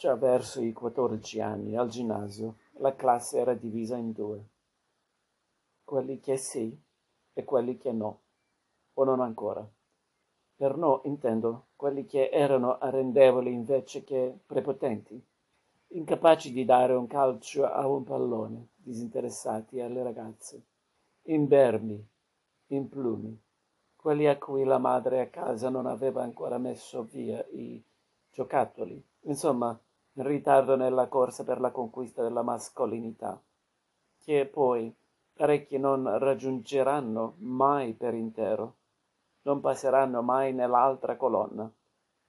Già verso i quattordici anni, al ginnasio, la classe era divisa in due. Quelli che sì e quelli che no, o non ancora. Per no intendo quelli che erano arrendevoli invece che prepotenti, incapaci di dare un calcio a un pallone, disinteressati alle ragazze, imbermi, implumi, quelli a cui la madre a casa non aveva ancora messo via i giocattoli, insomma in ritardo nella corsa per la conquista della mascolinità, che poi parecchi non raggiungeranno mai per intero, non passeranno mai nell'altra colonna,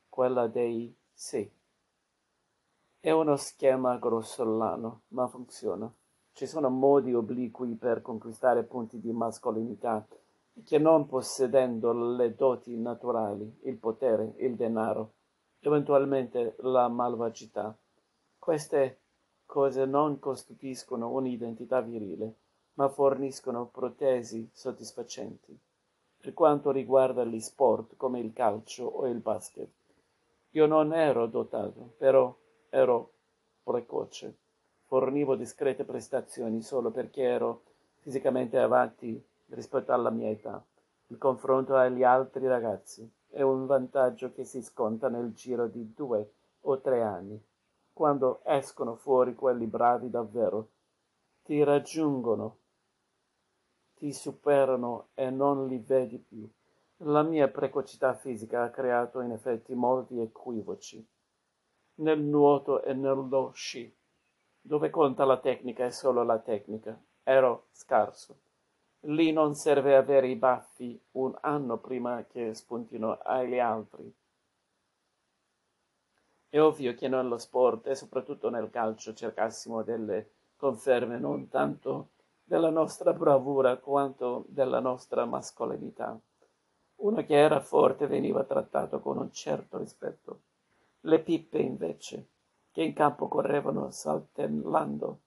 quella dei sì. È uno schema grossolano, ma funziona. Ci sono modi obliqui per conquistare punti di mascolinità che non possedendo le doti naturali, il potere, il denaro, eventualmente la malvagità. Queste cose non costituiscono un'identità virile, ma forniscono protesi soddisfacenti. Per quanto riguarda gli sport come il calcio o il basket, io non ero dotato, però ero precoce. Fornivo discrete prestazioni solo perché ero fisicamente avanti rispetto alla mia età. Il confronto agli altri ragazzi è un vantaggio che si sconta nel giro di due o tre anni. Quando escono fuori quelli bravi davvero, ti raggiungono, ti superano e non li vedi più. La mia precocità fisica ha creato in effetti molti equivoci. Nel nuoto e nello sci, dove conta la tecnica e solo la tecnica, ero scarso. Lì non serve avere i baffi un anno prima che spuntino agli altri. È ovvio che nello sport e soprattutto nel calcio cercassimo delle conferme non tanto della nostra bravura quanto della nostra mascolinità. Uno che era forte veniva trattato con un certo rispetto. Le pippe, invece, che in campo correvano saltellando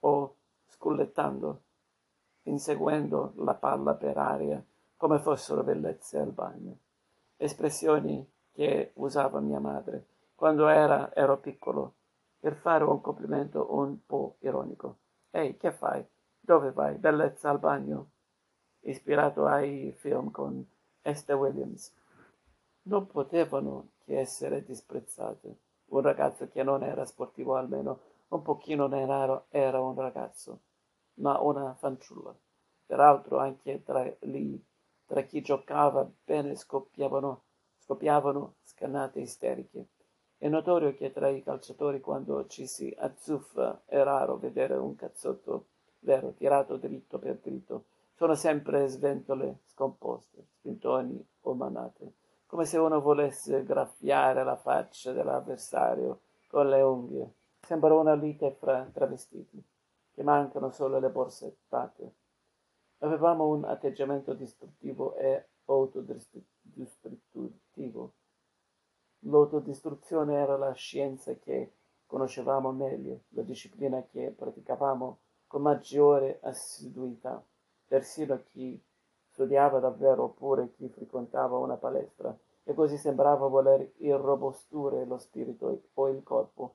o scullettando, inseguendo la palla per aria come fossero bellezze al bagno. Espressioni che usava mia madre quando era, ero piccolo per fare un complimento un po' ironico. Ehi, che fai? Dove vai? Bellezza al bagno? Ispirato ai film con Esther Williams. Non potevano che essere disprezzate. Un ragazzo che non era sportivo almeno un pochino neraro era un ragazzo ma una fanciulla. Peraltro anche tra, lì, tra chi giocava bene scoppiavano, scoppiavano scannate isteriche. È notorio che tra i calciatori quando ci si azzuffa è raro vedere un cazzotto vero tirato dritto per dritto. Sono sempre sventole scomposte, spintoni o manate, come se uno volesse graffiare la faccia dell'avversario con le unghie. Sembra una lite fra travestiti che mancano solo le borsettate. Avevamo un atteggiamento distruttivo e autodistruttivo. L'autodistruzione era la scienza che conoscevamo meglio, la disciplina che praticavamo con maggiore assiduità. Persino chi studiava davvero oppure chi frequentava una palestra e così sembrava voler irrobosture lo spirito o il corpo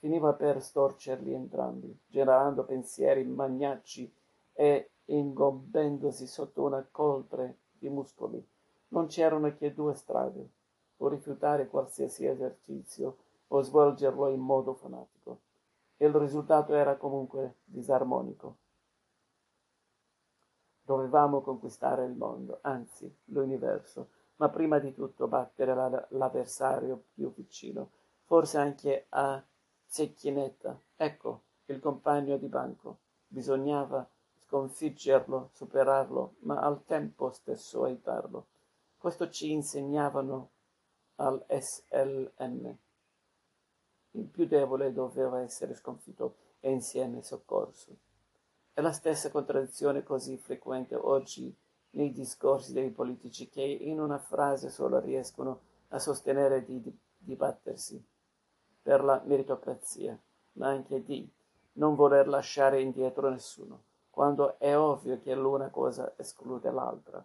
finiva per storcerli entrambi, generando pensieri magnacci e ingobbendosi sotto una coltre di muscoli. Non c'erano che due strade, o rifiutare qualsiasi esercizio o svolgerlo in modo fanatico. Il risultato era comunque disarmonico. Dovevamo conquistare il mondo, anzi l'universo, ma prima di tutto battere la, l'avversario più vicino, forse anche a Zecchinetta, ecco, il compagno di banco. Bisognava sconfiggerlo, superarlo, ma al tempo stesso aiutarlo. Questo ci insegnavano al SLN. Il più debole doveva essere sconfitto e insieme soccorso. È la stessa contraddizione così frequente oggi nei discorsi dei politici che in una frase sola riescono a sostenere di dibattersi per la meritocrazia, ma anche di non voler lasciare indietro nessuno, quando è ovvio che l'una cosa esclude l'altra.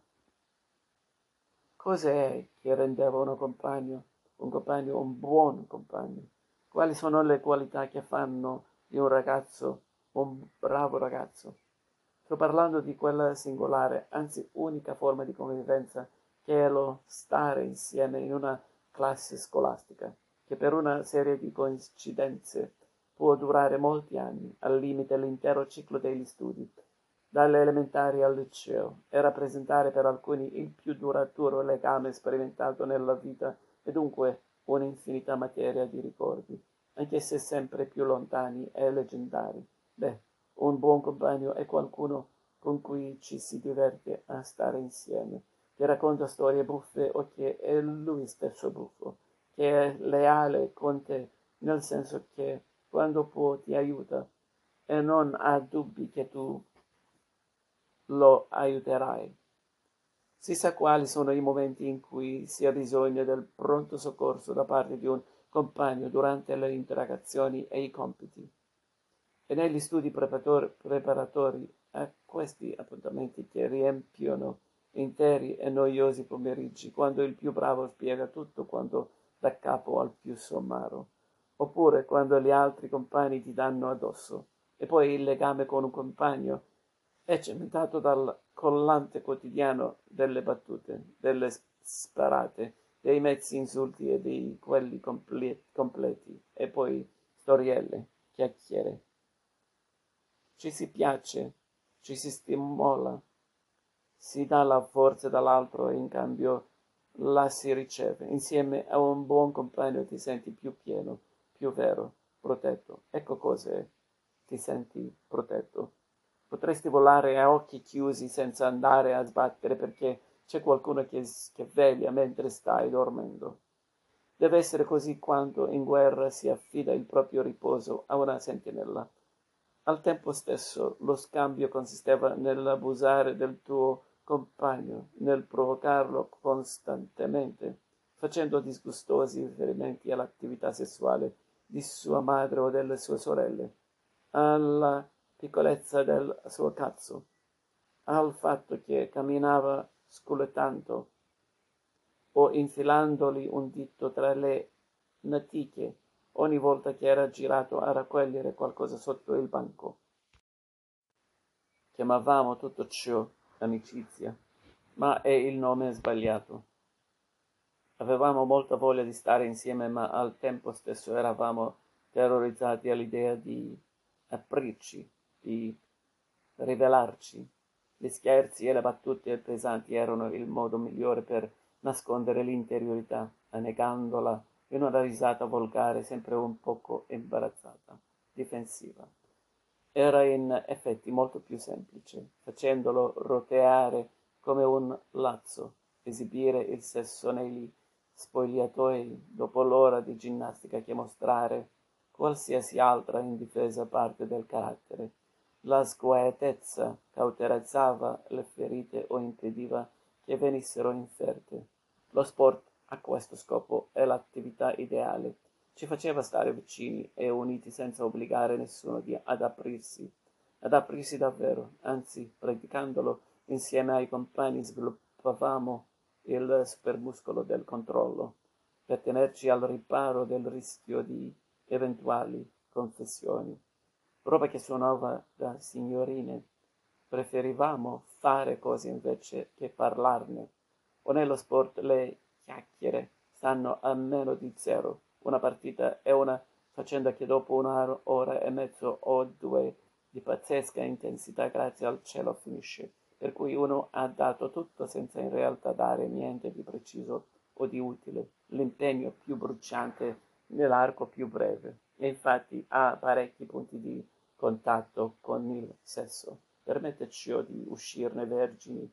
Cos'è che rendeva un compagno, un compagno un buon compagno? Quali sono le qualità che fanno di un ragazzo un bravo ragazzo? Sto parlando di quella singolare, anzi unica forma di convivenza che è lo stare insieme in una classe scolastica, che per una serie di coincidenze può durare molti anni, al limite l'intero ciclo degli studi, dalle elementari al liceo, e rappresentare per alcuni il più duraturo legame sperimentato nella vita e dunque un'infinita materia di ricordi, anche se sempre più lontani e leggendari. Beh, un buon compagno è qualcuno con cui ci si diverte a stare insieme, che racconta storie buffe o che è lui stesso buffo, che è leale con te, nel senso che quando può ti aiuta e non ha dubbi che tu lo aiuterai. Si sa quali sono i momenti in cui si ha bisogno del pronto soccorso da parte di un compagno durante le interrogazioni e i compiti. E negli studi preparatori a questi appuntamenti che riempiono interi e noiosi pomeriggi, quando il più bravo spiega tutto quanto da capo al più somaro, oppure quando gli altri compagni ti danno addosso, e poi il legame con un compagno è cementato dal collante quotidiano delle battute, delle sparate, dei mezzi insulti e di quelli completi, e poi storielle, chiacchiere. Ci si piace, ci si stimola, si dà la forza dall'altro e in cambio la si riceve. Insieme a un buon compagno ti senti più pieno, più vero, protetto. Ecco cos'è, ti senti protetto. Potresti volare a occhi chiusi senza andare a sbattere perché c'è qualcuno che, che veglia mentre stai dormendo. Deve essere così quando in guerra si affida il proprio riposo a una sentinella. Al tempo stesso lo scambio consisteva nell'abusare del tuo compagno, nel provocarlo costantemente, facendo disgustosi riferimenti all'attività sessuale di sua madre o delle sue sorelle, alla piccolezza del suo cazzo, al fatto che camminava sculettando o infilandogli un dito tra le natiche ogni volta che era girato a raccogliere qualcosa sotto il banco. Chiamavamo tutto ciò amicizia, ma è il nome sbagliato. Avevamo molta voglia di stare insieme, ma al tempo stesso eravamo terrorizzati all'idea di aprirci di rivelarci. Gli scherzi e le battute pesanti erano il modo migliore per nascondere l'interiorità, annegandola in una risata volgare sempre un poco imbarazzata, difensiva. Era in effetti molto più semplice, facendolo roteare come un lazzo, esibire il sesso negli spogliatoi dopo l'ora di ginnastica che mostrare qualsiasi altra indifesa parte del carattere la sguaiatezza cauterizzava le ferite o impediva che venissero inferte. Lo sport a questo scopo è l'attività ideale. Ci faceva stare vicini e uniti senza obbligare nessuno di, ad aprirsi, ad aprirsi davvero, anzi, praticandolo insieme ai compagni sviluppavamo il supermuscolo del controllo, per tenerci al riparo del rischio di eventuali confessioni roba che suonava da signorine. Preferivamo fare cose invece che parlarne. O nello sport le chiacchiere stanno a meno di zero. Una partita è una faccenda che dopo un'ora e mezzo o due di pazzesca intensità grazie al cielo finisce, per cui uno ha dato tutto senza in realtà dare niente di preciso o di utile, l'impegno più bruciante nell'arco più breve, e infatti ha parecchi punti di contatto con il sesso, permetterci di uscirne vergini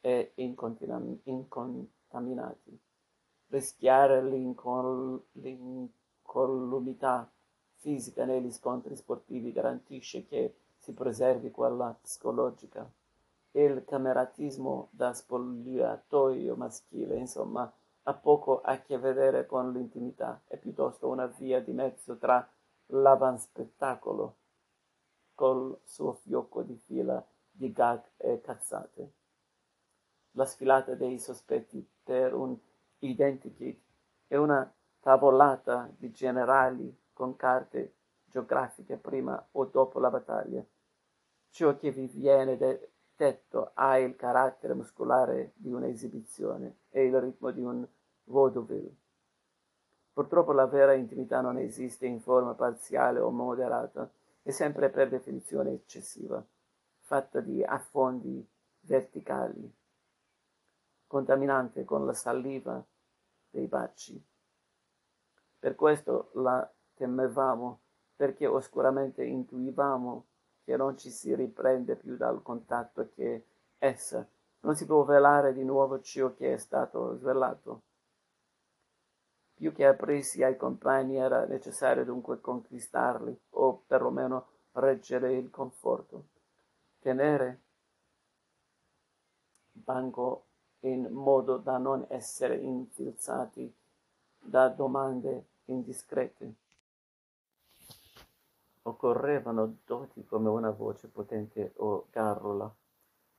e incontaminati. Rischiare l'incol- l'incolumità fisica negli scontri sportivi garantisce che si preservi quella psicologica. Il cameratismo da spogliatoio maschile, insomma, ha poco a che vedere con l'intimità, è piuttosto una via di mezzo tra l'avanspettacolo col suo fiocco di fila di gag e cazzate. La sfilata dei sospetti per un identikit e una tavolata di generali con carte geografiche prima o dopo la battaglia. Ciò che vi viene detto ha il carattere muscolare di un'esibizione e il ritmo di un vaudeville. Purtroppo la vera intimità non esiste in forma parziale o moderata, è sempre per definizione eccessiva, fatta di affondi verticali, contaminante con la saliva dei baci. Per questo la temevamo, perché oscuramente intuivamo che non ci si riprende più dal contatto che essa non si può velare di nuovo ciò che è stato svelato. Più che aprirsi ai compagni era necessario dunque conquistarli o perlomeno reggere il conforto, tenere banco in modo da non essere infilzati da domande indiscrete. Occorrevano doti come una voce potente o garrula,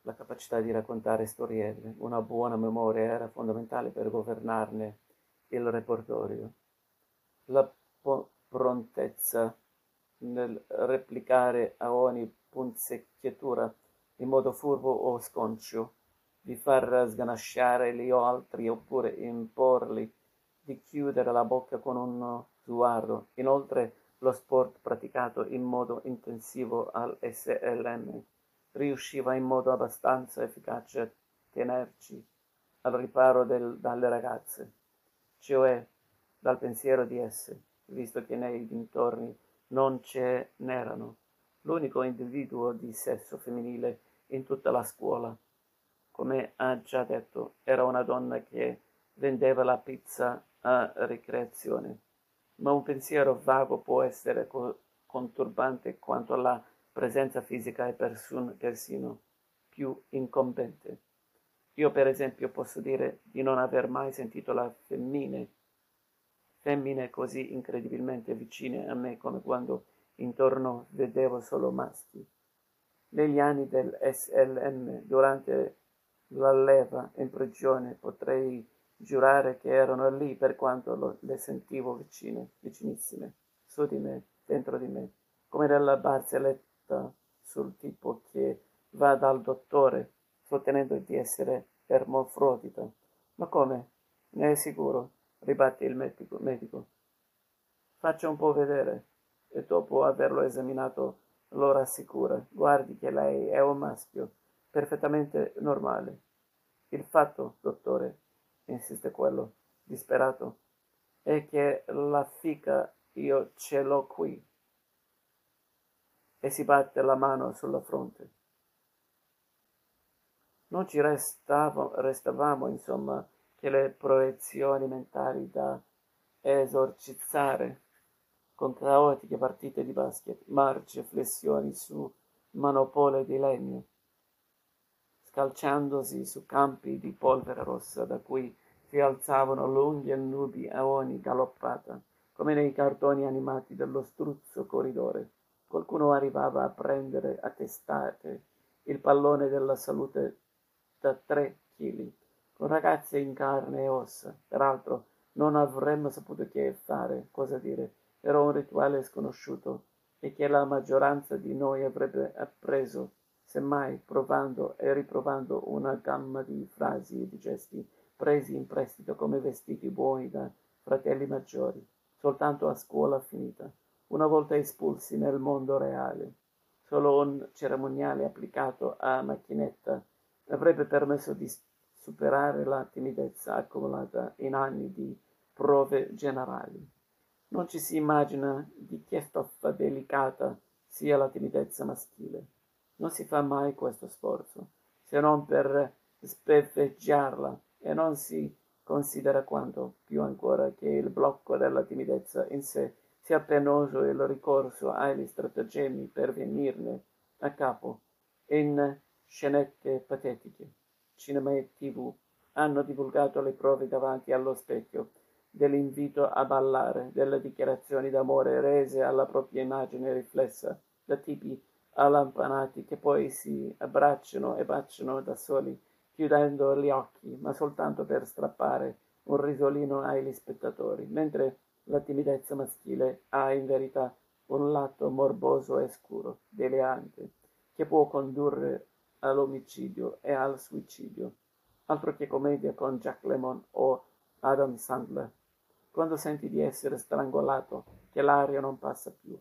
la capacità di raccontare storielle, una buona memoria era fondamentale per governarne il repertorio, la po- prontezza nel replicare a ogni punzecchiatura in modo furbo o sconcio, di far sganasciare gli altri oppure imporli di chiudere la bocca con un sguardo. Inoltre lo sport praticato in modo intensivo al SLM riusciva in modo abbastanza efficace a tenerci al riparo del, dalle ragazze, cioè dal pensiero di esse, visto che nei dintorni non ce n'erano. L'unico individuo di sesso femminile in tutta la scuola, come ha già detto, era una donna che vendeva la pizza a ricreazione ma un pensiero vago può essere co- conturbante quanto la presenza fisica è persun- persino più incombente. Io per esempio posso dire di non aver mai sentito la femmine, femmine così incredibilmente vicine a me come quando intorno vedevo solo maschi. Negli anni del SLM, durante la leva in prigione, potrei giurare che erano lì per quanto lo, le sentivo vicine, vicinissime, su di me, dentro di me, come nella barzelletta sul tipo che va dal dottore sostenendo di essere ermofrodita. Ma come? Ne è sicuro? ribatte il medico. medico. Faccia un po' vedere e dopo averlo esaminato lo rassicura. Guardi che lei è un maschio, perfettamente normale. Il fatto, dottore, insiste quello, disperato, è che la fica io ce l'ho qui. E si batte la mano sulla fronte. Non ci restavo, restavamo, insomma, che le proiezioni mentali da esorcizzare con caotiche partite di basket, marce, flessioni su manopole di legno scalciandosi su campi di polvere rossa da cui si alzavano lunghe nubi a ogni galoppata, come nei cartoni animati dello struzzo corridore. Qualcuno arrivava a prendere a testate il pallone della salute da tre chili, con ragazze in carne e ossa. Peraltro non avremmo saputo che fare, cosa dire. Era un rituale sconosciuto e che la maggioranza di noi avrebbe appreso semmai provando e riprovando una gamma di frasi e di gesti presi in prestito come vestiti buoni da fratelli maggiori, soltanto a scuola finita, una volta espulsi nel mondo reale. Solo un cerimoniale applicato a macchinetta avrebbe permesso di superare la timidezza accumulata in anni di prove generali. Non ci si immagina di che stoffa delicata sia la timidezza maschile. Non si fa mai questo sforzo, se non per speffeggiarla, e non si considera quanto più ancora che il blocco della timidezza in sé sia penoso il ricorso agli stratagemmi per venirne a capo. In scenette patetiche, cinema e tv hanno divulgato le prove davanti allo specchio dell'invito a ballare, delle dichiarazioni d'amore rese alla propria immagine riflessa da tipi allampanati che poi si abbracciano e baciano da soli, chiudendo gli occhi, ma soltanto per strappare un risolino agli spettatori, mentre La timidezza maschile ha in verità un lato morboso e scuro, delirante, che può condurre all'omicidio e al suicidio. Altro che commedia con Jack Lemmon o Adam Sandler. Quando senti di essere strangolato, che l'aria non passa più,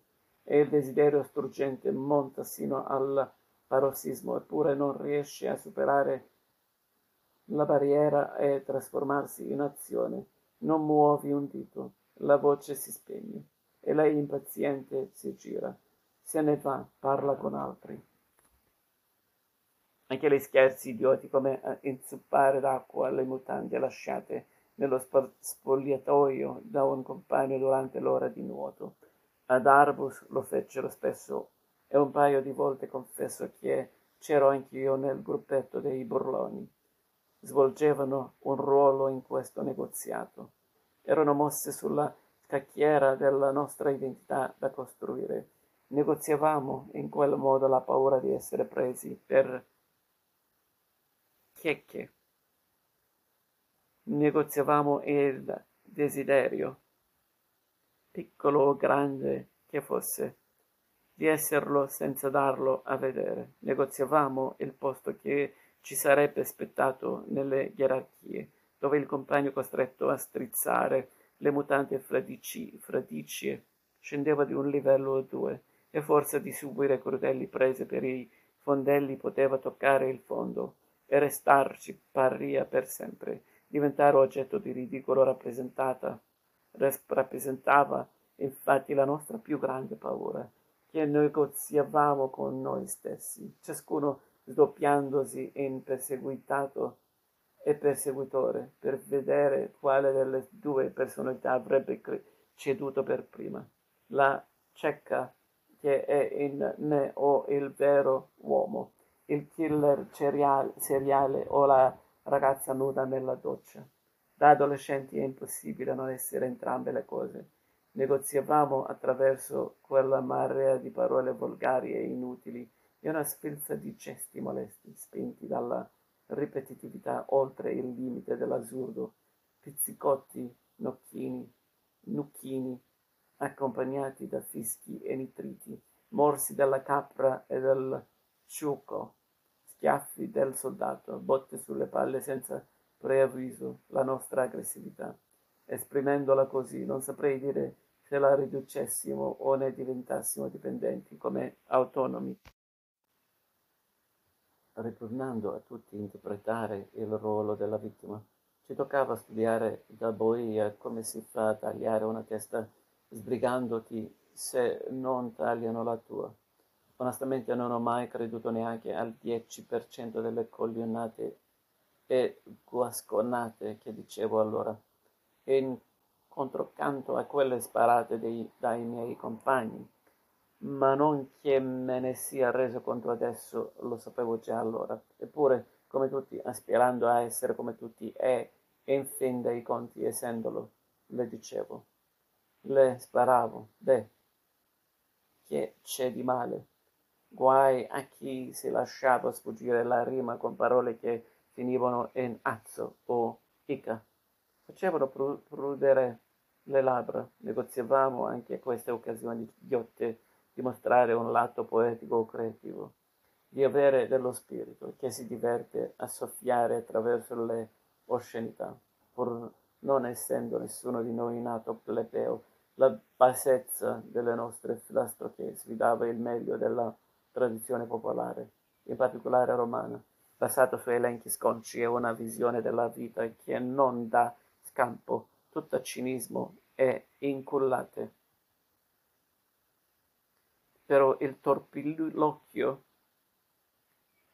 e il desiderio struggente monta sino al parossismo, eppure non riesce a superare la barriera e trasformarsi in azione, non muovi un dito, la voce si spegne e lei impaziente si gira, se ne va, parla con altri. Anche gli scherzi idioti come inzuppare d'acqua alle mutande lasciate nello spogliatoio da un compagno durante l'ora di nuoto. Ad Arbus lo fecero spesso e un paio di volte confesso che c'ero anch'io nel gruppetto dei burloni. Svolgevano un ruolo in questo negoziato. Erano mosse sulla scacchiera della nostra identità da costruire. Negoziavamo in quel modo la paura di essere presi per checche. Negoziavamo il desiderio, piccolo o grande che fosse di esserlo senza darlo a vedere. Negoziavamo il posto che ci sarebbe spettato nelle gerarchie, dove il compagno costretto a strizzare le fradici, fradicie scendeva di un livello o due e forse di subire crudeli prese per i fondelli poteva toccare il fondo e restarci paria per sempre, diventare oggetto di ridicolo rappresentata, rappresentava infatti la nostra più grande paura che negoziavamo con noi stessi, ciascuno sdoppiandosi in perseguitato e perseguitore, per vedere quale delle due personalità avrebbe ceduto per prima. La cieca che è in me o il vero uomo, il killer seriale o la ragazza nuda nella doccia. Da adolescenti è impossibile non essere entrambe le cose. Negoziavamo attraverso quella marea di parole volgari e inutili e una sfilza di gesti molesti, spinti dalla ripetitività oltre il limite dell'assurdo, pizzicotti, nocchini, nucchini, accompagnati da fischi e nitriti, morsi della capra e del ciuco, schiaffi del soldato, botte sulle palle senza preavviso, la nostra aggressività. Esprimendola così, non saprei dire se la riducessimo o ne diventassimo dipendenti come autonomi. Ritornando a tutti interpretare il ruolo della vittima, ci toccava studiare da boia come si fa a tagliare una testa sbrigandoti se non tagliano la tua. Onestamente non ho mai creduto neanche al 10% delle coglionate e guasconate che dicevo allora. E in controcanto a quelle sparate dei, dai miei compagni, ma non che me ne sia reso conto adesso, lo sapevo già allora. Eppure, come tutti, aspirando a essere come tutti e, e in fin dei conti essendolo, le dicevo. Le sparavo, beh, che c'è di male? Guai a chi si lasciava sfuggire la rima con parole che finivano in azzo o ica. Facevano prudere le labbra. Negoziavamo anche queste occasioni ghiotte di mostrare un lato poetico o creativo, di avere dello spirito che si diverte a soffiare attraverso le oscenità, pur non essendo nessuno di noi nato plebeo, la bassezza delle nostre filastrocche sfidava il meglio della tradizione popolare, in particolare romana, basato su elenchi sconci e una visione della vita che non dà scampo tutta cinismo e incullate. Però il torpilocchio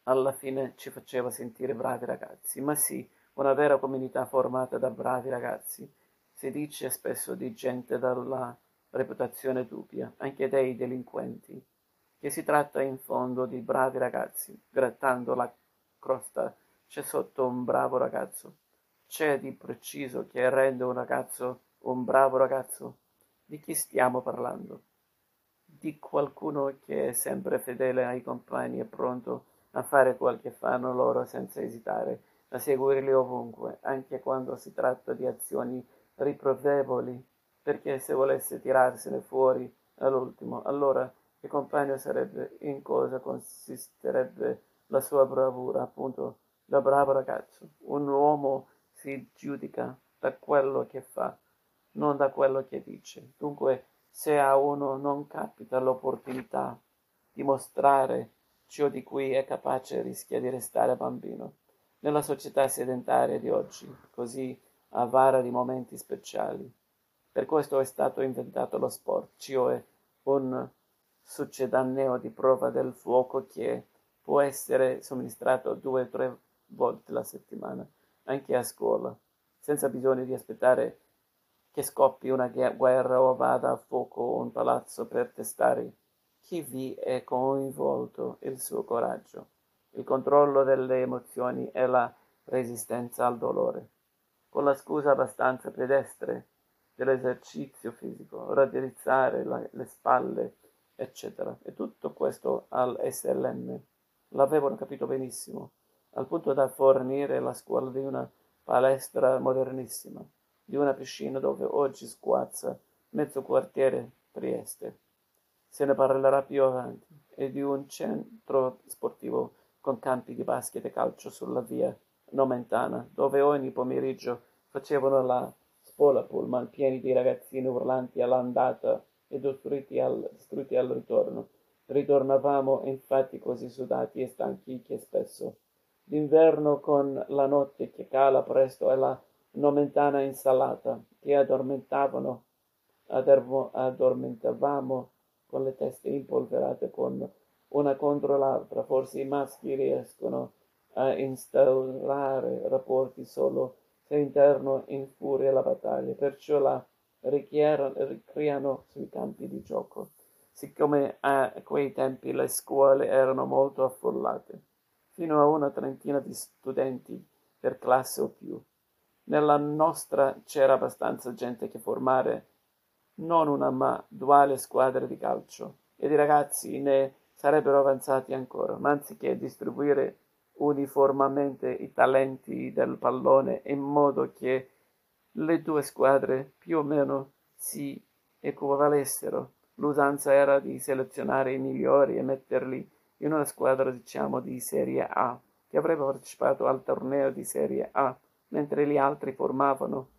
alla fine ci faceva sentire bravi ragazzi, ma sì, una vera comunità formata da bravi ragazzi. Si dice spesso di gente dalla reputazione dubbia, anche dei delinquenti, che si tratta in fondo di bravi ragazzi. Grattando la crosta c'è sotto un bravo ragazzo c'è di preciso che rende un ragazzo un bravo ragazzo? Di chi stiamo parlando? Di qualcuno che è sempre fedele ai compagni e pronto a fare quel che fanno loro senza esitare, a seguirli ovunque, anche quando si tratta di azioni riprovevoli perché se volesse tirarsene fuori all'ultimo, allora che compagno sarebbe, in cosa consisterebbe la sua bravura, appunto, da bravo ragazzo. Un uomo si giudica da quello che fa, non da quello che dice. Dunque, se a uno non capita l'opportunità di mostrare ciò di cui è capace, rischia di restare bambino. Nella società sedentaria di oggi, così avara di momenti speciali. Per questo è stato inventato lo sport, cioè un succedanneo di prova del fuoco che può essere somministrato due o tre volte la settimana, anche a scuola, senza bisogno di aspettare che scoppi una guerra o vada a fuoco un palazzo per testare chi vi è coinvolto il suo coraggio, il controllo delle emozioni e la resistenza al dolore. Con la scusa abbastanza pedestre dell'esercizio fisico, raddrizzare le spalle, eccetera. E tutto questo al SLM l'avevano capito benissimo, al punto da fornire la scuola di una palestra modernissima, di una piscina dove oggi squazza mezzo quartiere Trieste. Se ne parlerà più avanti, e di un centro sportivo con campi di basket e calcio sulla via Nomentana, dove ogni pomeriggio facevano la spola pullman pieni di ragazzini urlanti all'andata e distrutti al, distrutti al ritorno. Ritornavamo infatti così sudati e stanchi che spesso d'inverno con la notte che cala presto e la nomentana insalata che addormentavano addormentavamo con le teste impolverate con una contro l'altra. Forse i maschi riescono a instaurare rapporti solo se interno infuria la battaglia perciò la ricriano sui campi di gioco siccome a quei tempi le scuole erano molto affollate fino a una trentina di studenti per classe o più. Nella nostra c'era abbastanza gente che formare non una ma duale squadra di calcio ed i ragazzi ne sarebbero avanzati ancora ma anziché distribuire uniformemente i talenti del pallone in modo che le due squadre più o meno si equivalessero l'usanza era di selezionare i migliori e metterli in una squadra diciamo di serie A che avrebbe partecipato al torneo di serie A mentre gli altri formavano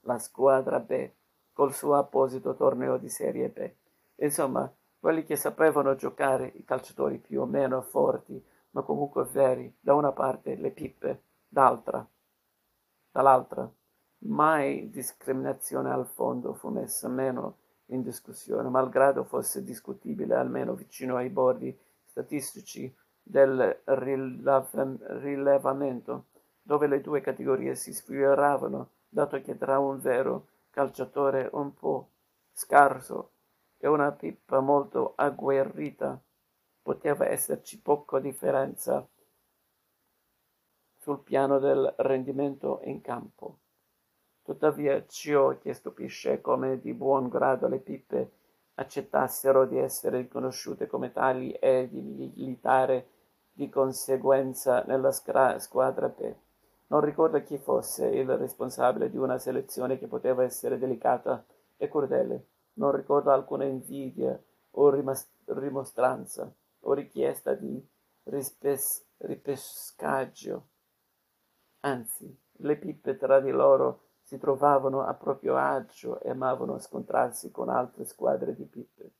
la squadra B col suo apposito torneo di serie B. Insomma, quelli che sapevano giocare, i calciatori più o meno forti, ma comunque veri, da una parte le pippe, d'altra, dall'altra. Mai discriminazione al fondo fu messa meno in discussione, malgrado fosse discutibile almeno vicino ai bordi statistici del rilevamento dove le due categorie si sfioravano, dato che tra un vero calciatore un po' scarso e una pippa molto agguerrita poteva esserci poca differenza sul piano del rendimento in campo. Tuttavia ciò che stupisce è come di buon grado le pippe accettassero di essere riconosciute come tali e di militare di conseguenza nella squadra B. Non ricordo chi fosse il responsabile di una selezione che poteva essere delicata e crudele. Non ricordo alcuna invidia o rimas- rimostranza o richiesta di rispes- ripescaggio. Anzi, le pippe tra di loro si trovavano a proprio agio e amavano scontrarsi con altre squadre di pippe,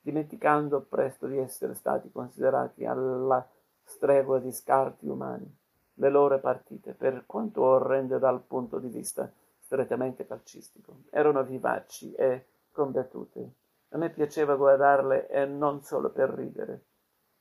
dimenticando presto di essere stati considerati alla stregua di scarti umani le loro partite, per quanto orrende dal punto di vista strettamente calcistico. Erano vivaci e combattute. A me piaceva guardarle e non solo per ridere.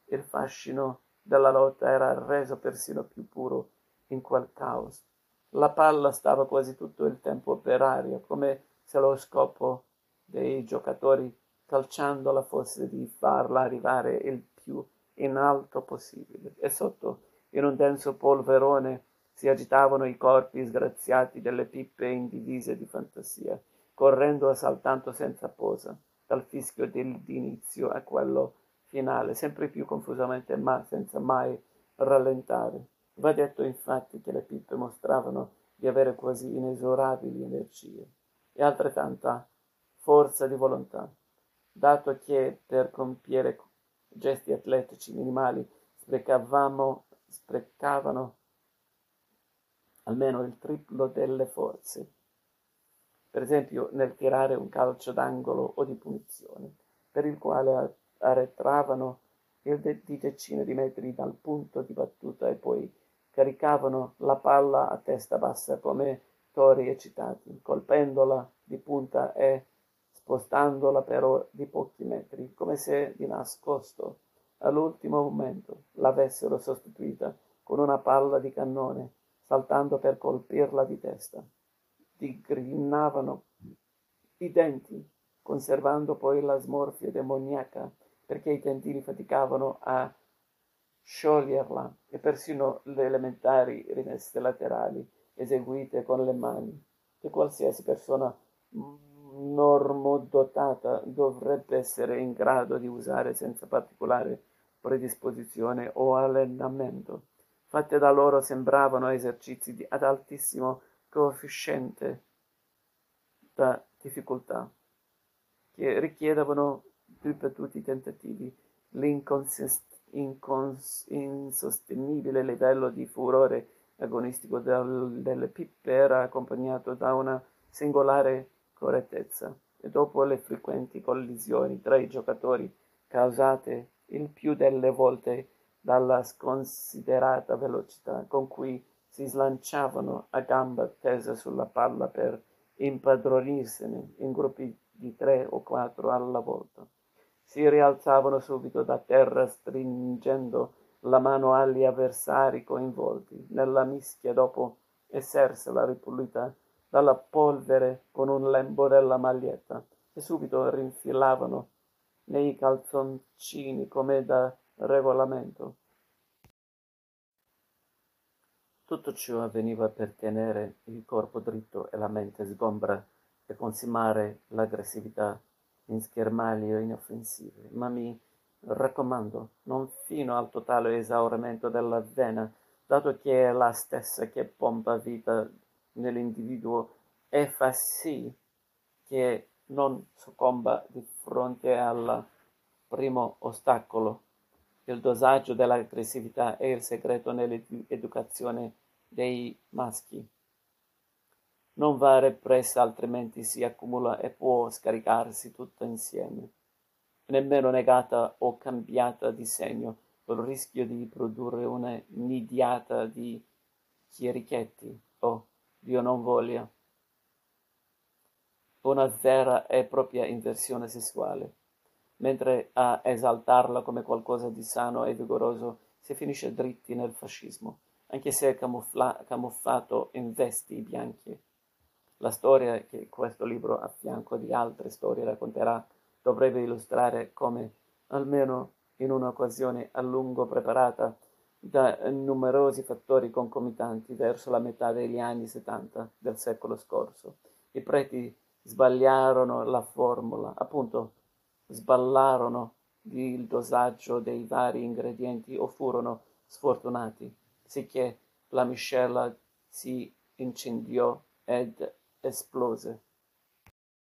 Il fascino della lotta era reso persino più puro in quel caos. La palla stava quasi tutto il tempo per aria, come se lo scopo dei giocatori calciandola fosse di farla arrivare il più in alto possibile e sotto in un denso polverone si agitavano i corpi sgraziati delle pippe in divise di fantasia, correndo e saltando senza posa, dal fischio d'inizio a quello finale, sempre più confusamente ma senza mai rallentare. Va detto infatti che le pippe mostravano di avere quasi inesorabili energie. e altrettanta forza di volontà, dato che per compiere gesti atletici minimali sprecavano almeno il triplo delle forze. Per esempio nel tirare un calcio d'angolo o di punizione, per il quale arretravano di decine di metri dal punto di battuta e poi caricavano la palla a testa bassa come tori eccitati, colpendola di punta e spostandola però di pochi metri, come se di nascosto all'ultimo momento l'avessero sostituita con una palla di cannone, saltando per colpirla di testa. Digrignavano i denti, conservando poi la smorfia demoniaca perché i tendini faticavano a scioglierla e persino le elementari rimesse laterali eseguite con le mani, che qualsiasi persona normodotata dovrebbe essere in grado di usare senza particolare predisposizione o allenamento. Fatte da loro sembravano esercizi di, ad altissimo coefficiente da difficoltà, che richiedevano ripetuti tentativi, l'insostenibile livello di furore agonistico del, delle pippe era accompagnato da una singolare correttezza. E dopo le frequenti collisioni tra i giocatori causate il più delle volte dalla sconsiderata velocità con cui si slanciavano a gamba tesa sulla palla per impadronirsene in gruppi di tre o quattro alla volta si rialzavano subito da terra stringendo la mano agli avversari coinvolti nella mischia dopo essersela ripulita dalla polvere con un lembo della maglietta e subito rinfilavano nei calzoncini come da regolamento. Tutto ciò avveniva per tenere il corpo dritto e la mente sgombra e consumare l'aggressività in schermaglie inoffensive, ma mi raccomando, non fino al totale esaurimento della vena, dato che è la stessa che pompa vita nell'individuo e fa sì che non soccomba di fronte al primo ostacolo. Il dosaggio dell'aggressività è il segreto nell'educazione dei maschi non va repressa altrimenti si accumula e può scaricarsi tutta insieme, nemmeno negata o cambiata di segno, col rischio di produrre una nidiata di chierichetti oh, Dio non voglia, una vera e propria inversione sessuale, mentre a esaltarla come qualcosa di sano e vigoroso si finisce dritti nel fascismo, anche se camuffla- camuffato in vesti bianche. La storia che questo libro, a fianco di altre storie, racconterà dovrebbe illustrare come, almeno in un'occasione a lungo preparata da numerosi fattori concomitanti verso la metà degli anni 70 del secolo scorso, i preti sbagliarono la formula, appunto sballarono il dosaggio dei vari ingredienti o furono sfortunati, sicché la miscela si incendiò ed explosa